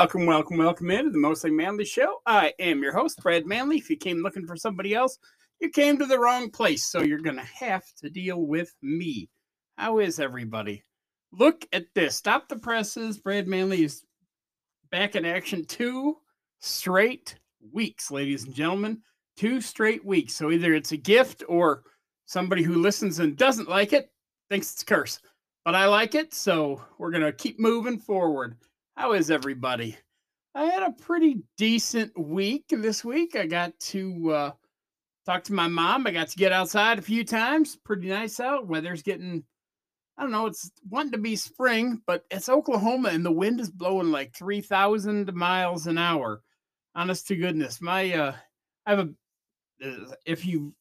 Welcome, welcome, welcome into the Mostly Manly Show. I am your host, Brad Manly. If you came looking for somebody else, you came to the wrong place, so you're going to have to deal with me. How is everybody? Look at this. Stop the presses. Brad Manly is back in action two straight weeks, ladies and gentlemen. Two straight weeks. So either it's a gift or somebody who listens and doesn't like it thinks it's a curse. But I like it, so we're going to keep moving forward. How is everybody? I had a pretty decent week this week. I got to uh, talk to my mom. I got to get outside a few times. Pretty nice out. Weather's getting, I don't know, it's wanting to be spring, but it's Oklahoma and the wind is blowing like 3,000 miles an hour. Honest to goodness. My, uh, I have a, uh, if you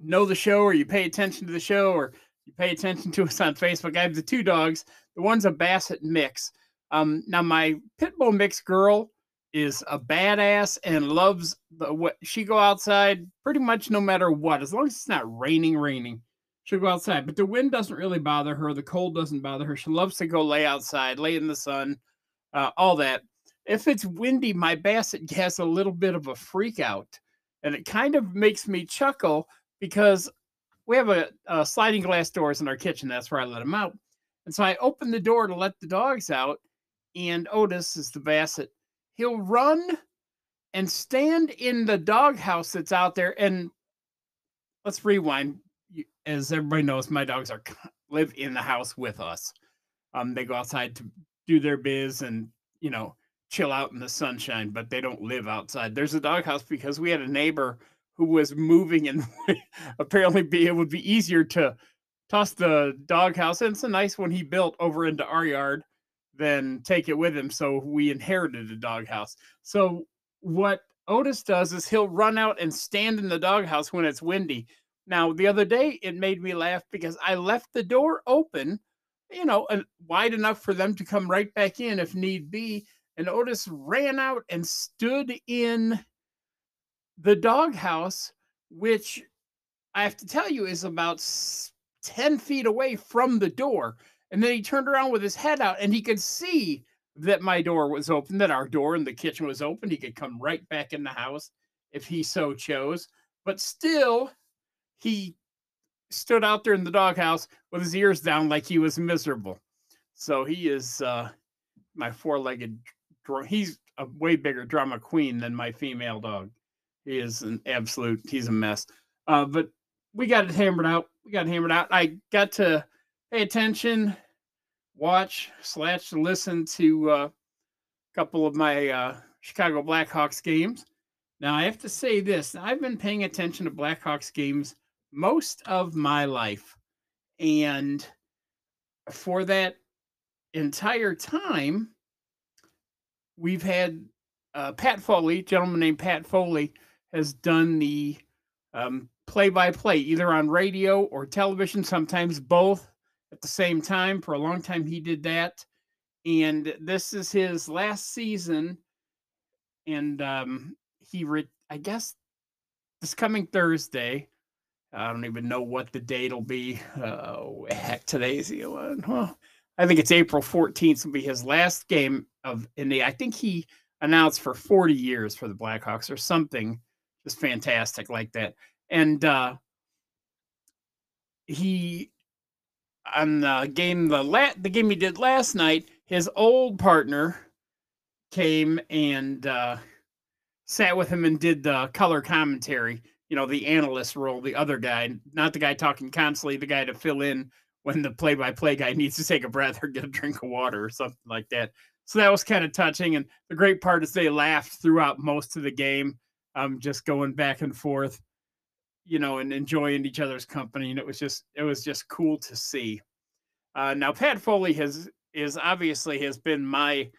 know the show or you pay attention to the show or you pay attention to us on Facebook, I have the two dogs. The one's a Basset mix. Um, now my pit bull mix girl is a badass and loves the what she go outside pretty much no matter what, as long as it's not raining, raining. She'll go outside, but the wind doesn't really bother her. The cold doesn't bother her. She loves to go lay outside, lay in the sun, uh, all that. If it's windy, my basset has a little bit of a freak out, and it kind of makes me chuckle because we have a, a sliding glass doors in our kitchen. That's where I let them out. And so I open the door to let the dogs out, and Otis is the basset. He'll run and stand in the doghouse that's out there. And let's rewind. As everybody knows, my dogs are live in the house with us. Um, they go outside to do their biz and you know chill out in the sunshine, but they don't live outside. There's a doghouse because we had a neighbor who was moving and apparently be it would be easier to toss the doghouse. And it's a nice one he built over into our yard than take it with him. So we inherited a doghouse. So what Otis does is he'll run out and stand in the doghouse when it's windy. Now, the other day, it made me laugh because I left the door open, you know, wide enough for them to come right back in if need be. And Otis ran out and stood in the doghouse, which I have to tell you is about 10 feet away from the door. And then he turned around with his head out and he could see that my door was open, that our door in the kitchen was open. He could come right back in the house if he so chose. But still, he stood out there in the doghouse with his ears down like he was miserable. So he is uh, my four legged, he's a way bigger drama queen than my female dog. He is an absolute, he's a mess. Uh, but we got it hammered out. We got hammered out. I got to pay attention, watch, slash listen to uh, a couple of my uh, Chicago Blackhawks games. Now, I have to say this I've been paying attention to Blackhawks games most of my life. And for that entire time, we've had uh, Pat Foley, gentleman named Pat Foley, has done the play by play, either on radio or television, sometimes both at the same time. For a long time, he did that. And this is his last season. And um, he, re- I guess, this coming Thursday, I don't even know what the date will be. Oh, heck, today's the one. Well, I think it's April 14th will be his last game of in the I think he announced for 40 years for the Blackhawks or something just fantastic like that. And uh he on the game the la- the game he did last night, his old partner came and uh, sat with him and did the color commentary. You know, the analyst role, the other guy, not the guy talking constantly, the guy to fill in when the play-by-play guy needs to take a breath or get a drink of water or something like that. So that was kind of touching. And the great part is they laughed throughout most of the game, um, just going back and forth you know, and enjoying each other's company. And it was just it was just cool to see. Uh, now Pat Foley has is obviously has been my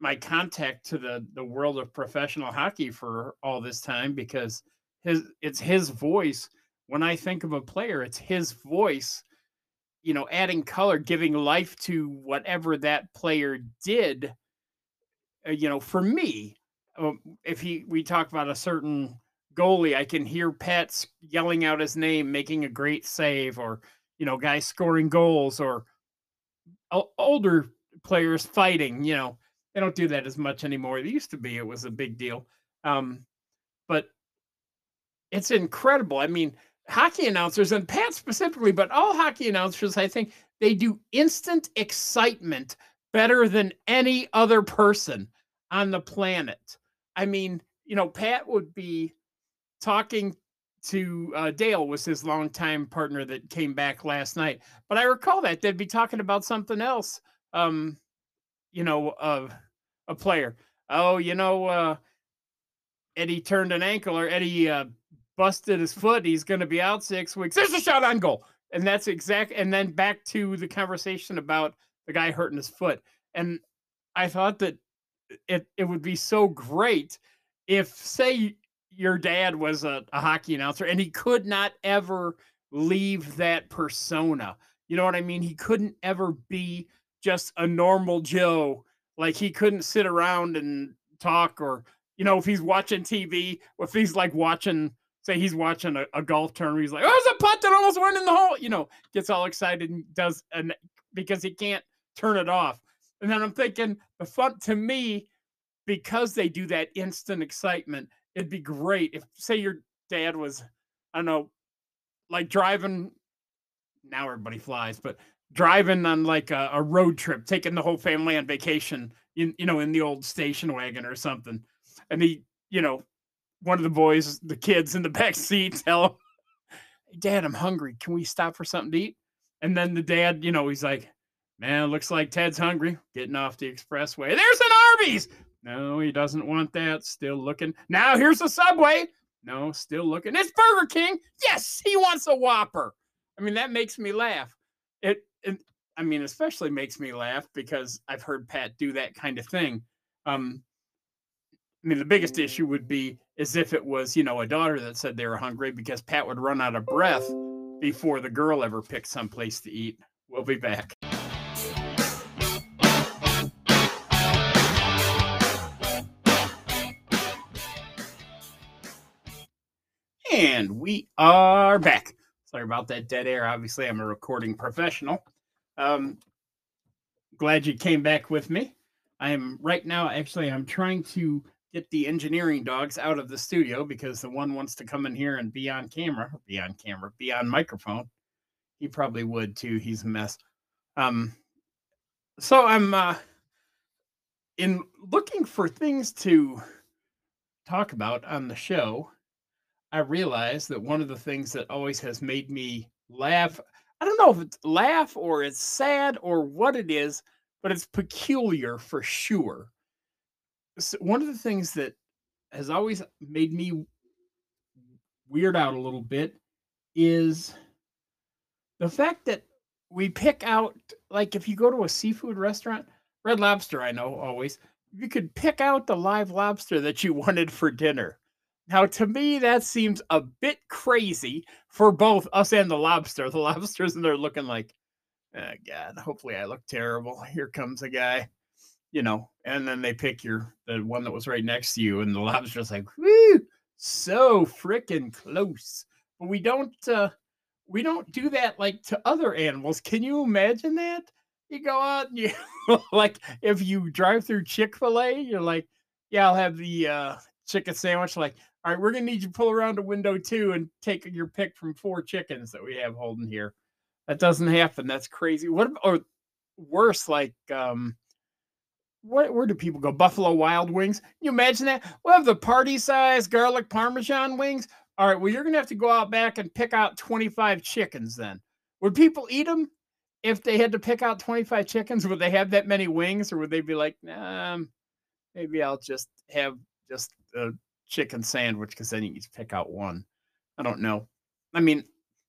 my contact to the the world of professional hockey for all this time because his it's his voice when I think of a player, it's his voice, you know, adding color, giving life to whatever that player did. Uh, you know, for me, um, if he we talk about a certain goalie, I can hear Pat yelling out his name, making a great save, or you know, guys scoring goals, or older players fighting. You know, they don't do that as much anymore. It used to be it was a big deal. Um, but it's incredible. I mean, hockey announcers and Pat specifically, but all hockey announcers, I think they do instant excitement better than any other person on the planet. I mean, you know, Pat would be talking to uh, Dale was his longtime partner that came back last night. But I recall that they'd be talking about something else. Um, you know, of a player. Oh, you know, uh, Eddie turned an ankle or Eddie uh, busted his foot. He's going to be out six weeks. There's a shot on goal. And that's exact. And then back to the conversation about the guy hurting his foot. And I thought that it, it would be so great if, say, your dad was a, a hockey announcer and he could not ever leave that persona. You know what I mean? He couldn't ever be just a normal Joe. Like he couldn't sit around and talk or, you know, if he's watching TV, if he's like watching say he's watching a, a golf tournament, he's like, "Oh, there's a putt that almost went in the hole," you know, gets all excited and does, and because he can't turn it off. And then I'm thinking the fun to me, because they do that instant excitement, it'd be great if, say, your dad was, I don't know, like driving. Now everybody flies, but driving on like a, a road trip, taking the whole family on vacation, in, you know, in the old station wagon or something, and he, you know, one of the boys, the kids in the back seat, tell him, Dad, I'm hungry. Can we stop for something to eat? And then the dad, you know, he's like, Man, looks like Ted's hungry. Getting off the expressway. There's an Arby's. No, he doesn't want that. Still looking. Now here's a Subway. No, still looking. It's Burger King. Yes, he wants a Whopper. I mean, that makes me laugh. It, it I mean, especially makes me laugh because I've heard Pat do that kind of thing. Um, I mean, the biggest issue would be as if it was, you know, a daughter that said they were hungry because Pat would run out of breath before the girl ever picked some place to eat. We'll be back. And we are back. Sorry about that dead air. Obviously, I'm a recording professional. Um, glad you came back with me. I am right now, actually, I'm trying to get the engineering dogs out of the studio because the one wants to come in here and be on camera, be on camera, be on microphone. He probably would too. He's a mess. Um, so I'm uh, in looking for things to talk about on the show. I realized that one of the things that always has made me laugh. I don't know if it's laugh or it's sad or what it is, but it's peculiar for sure so one of the things that has always made me weird out a little bit is the fact that we pick out like if you go to a seafood restaurant red lobster i know always you could pick out the live lobster that you wanted for dinner now to me that seems a bit crazy for both us and the lobster the lobster's in there looking like oh god hopefully i look terrible here comes a guy you know, and then they pick your the one that was right next to you, and the lobster's like, whoo, so freaking close. But we don't uh we don't do that like to other animals. Can you imagine that? You go out and you like if you drive through Chick-fil-A, you're like, Yeah, I'll have the uh chicken sandwich. Like, all right, we're gonna need you to pull around a window two and take your pick from four chickens that we have holding here. That doesn't happen. That's crazy. What or worse, like um where, where do people go? Buffalo Wild Wings. Can you imagine that? We'll have the party size garlic parmesan wings. All right, well, you're to have to go out back and pick out 25 chickens then. Would people eat them if they had to pick out 25 chickens? Would they have that many wings or would they be like, um, maybe I'll just have just a chicken sandwich because then you can pick out one? I don't know. I mean,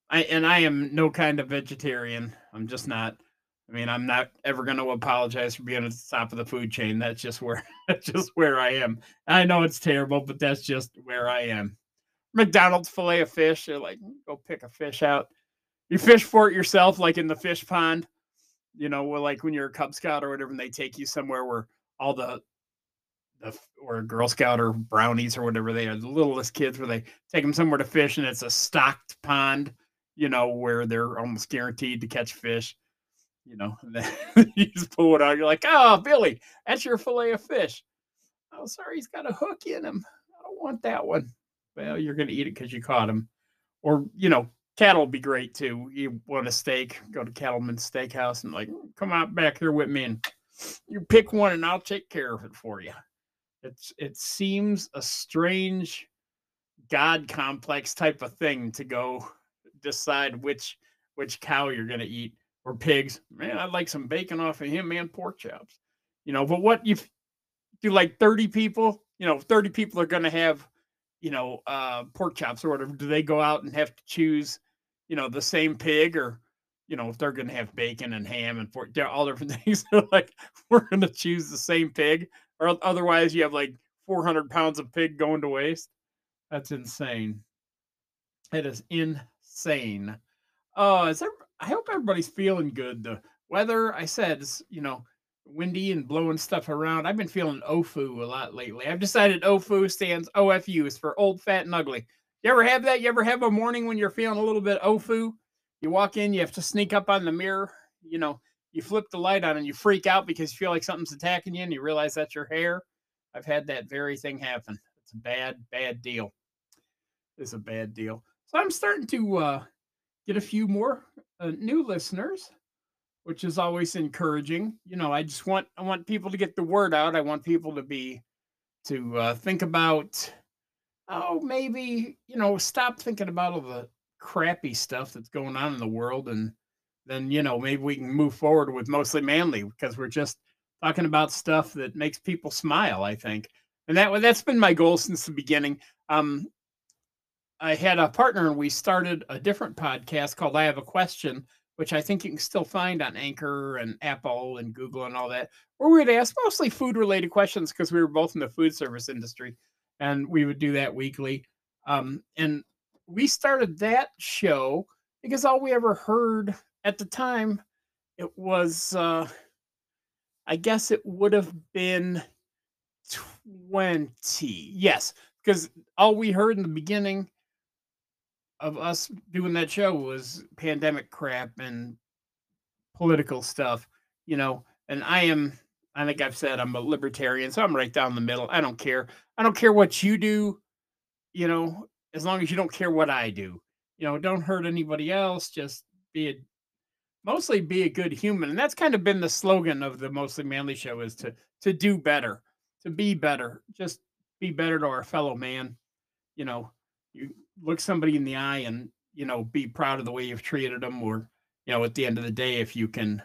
I and I am no kind of vegetarian. I'm just not. I mean, I'm not ever going to apologize for being at the top of the food chain. That's just where that's just where I am. I know it's terrible, but that's just where I am. McDonald's fillet of fish. They're like, mm, go pick a fish out. You fish for it yourself, like in the fish pond. You know, like when you're a Cub Scout or whatever, and they take you somewhere where all the or Girl Scout or brownies or whatever they are, the littlest kids, where they take them somewhere to fish, and it's a stocked pond. You know, where they're almost guaranteed to catch fish you know, and then you just pull it out. You're like, oh, Billy, that's your fillet of fish. Oh, sorry, he's got a hook in him. I don't want that one. Well, you're going to eat it because you caught him. Or, you know, cattle would be great too. You want a steak, go to Cattleman's Steakhouse and like, come out back here with me and you pick one and I'll take care of it for you. It's it seems a strange god complex type of thing to go decide which which cow you're gonna eat or pigs. Man, I'd like some bacon off of him and pork chops. You know, but what you do like 30 people, you know, 30 people are gonna have, you know, uh pork chops or whatever. Do they go out and have to choose, you know, the same pig or you know, if they're going to have bacon and ham and pork, all different things. they're like, we're going to choose the same pig, or otherwise, you have like 400 pounds of pig going to waste. That's insane. It is insane. Uh, is there, I hope everybody's feeling good. The weather, I said, is, you know, windy and blowing stuff around. I've been feeling OFU a lot lately. I've decided OFU stands OFU is for old, fat, and ugly. You ever have that? You ever have a morning when you're feeling a little bit OFU? You walk in, you have to sneak up on the mirror. You know, you flip the light on and you freak out because you feel like something's attacking you and you realize that's your hair. I've had that very thing happen. It's a bad, bad deal. It's a bad deal. So I'm starting to uh, get a few more uh, new listeners, which is always encouraging. You know, I just want I want people to get the word out. I want people to be to uh, think about oh maybe you know stop thinking about all the crappy stuff that's going on in the world and then you know maybe we can move forward with mostly manly because we're just talking about stuff that makes people smile i think. And that that's been my goal since the beginning. Um i had a partner and we started a different podcast called i have a question which i think you can still find on anchor and apple and google and all that where we'd ask mostly food related questions because we were both in the food service industry and we would do that weekly. Um, and we started that show because all we ever heard at the time it was uh I guess it would have been 20. Yes, because all we heard in the beginning of us doing that show was pandemic crap and political stuff, you know. And I am, I think I've said I'm a libertarian, so I'm right down the middle. I don't care. I don't care what you do, you know as long as you don't care what I do. You know, don't hurt anybody else. Just be a mostly be a good human. And that's kind of been the slogan of the Mostly Manly show is to to do better, to be better. Just be better to our fellow man. You know, you look somebody in the eye and, you know, be proud of the way you've treated them or, you know, at the end of the day if you can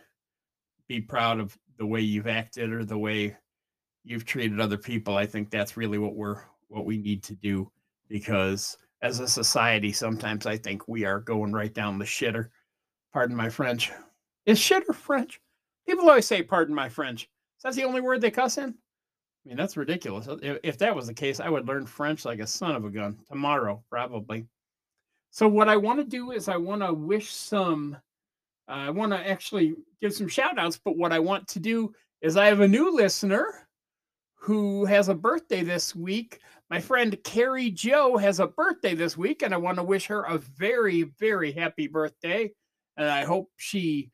be proud of the way you've acted or the way you've treated other people, I think that's really what we're what we need to do because as a society, sometimes I think we are going right down the shitter. Pardon my French. Is shitter French? People always say, pardon my French. Is that the only word they cuss in? I mean, that's ridiculous. If, if that was the case, I would learn French like a son of a gun tomorrow, probably. So, what I want to do is I want to wish some, uh, I want to actually give some shout outs, but what I want to do is I have a new listener who has a birthday this week. My friend Carrie Joe has a birthday this week, and I want to wish her a very, very happy birthday. And I hope she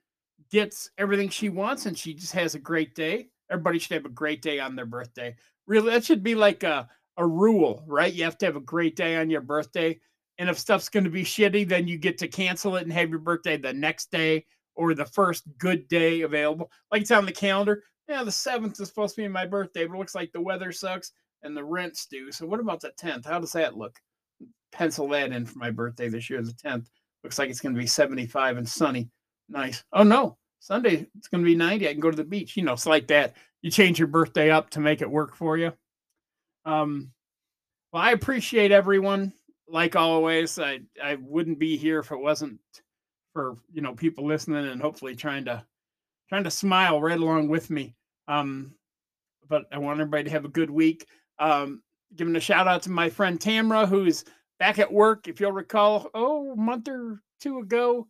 gets everything she wants and she just has a great day. Everybody should have a great day on their birthday. Really, that should be like a, a rule, right? You have to have a great day on your birthday. And if stuff's going to be shitty, then you get to cancel it and have your birthday the next day or the first good day available. Like it's on the calendar. Yeah, the seventh is supposed to be my birthday, but it looks like the weather sucks and the rent's due. So what about the 10th? How does that look? Pencil that in for my birthday this year, the 10th. Looks like it's going to be 75 and sunny. Nice. Oh no, Sunday it's going to be 90. I can go to the beach. You know, it's like that. You change your birthday up to make it work for you. Um, well, I appreciate everyone. Like always, I I wouldn't be here if it wasn't for you know people listening and hopefully trying to trying to smile right along with me. Um, but I want everybody to have a good week. Um, giving a shout out to my friend Tamra, who's back at work. If you'll recall, oh, a month or two ago,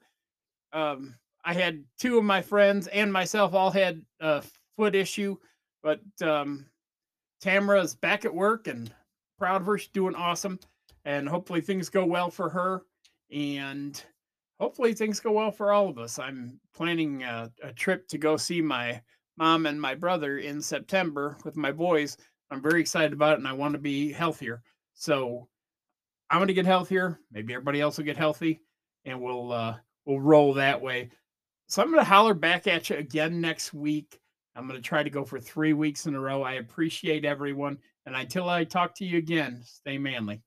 um, I had two of my friends and myself all had a foot issue, but um, Tamra is back at work and proud of her. She's doing awesome, and hopefully things go well for her. And hopefully things go well for all of us. I'm planning a, a trip to go see my mom and my brother in September with my boys. I'm very excited about it and I want to be healthier. So I'm going to get healthier. Maybe everybody else will get healthy and we'll uh we'll roll that way. So I'm going to holler back at you again next week. I'm going to try to go for 3 weeks in a row. I appreciate everyone and until I talk to you again, stay manly.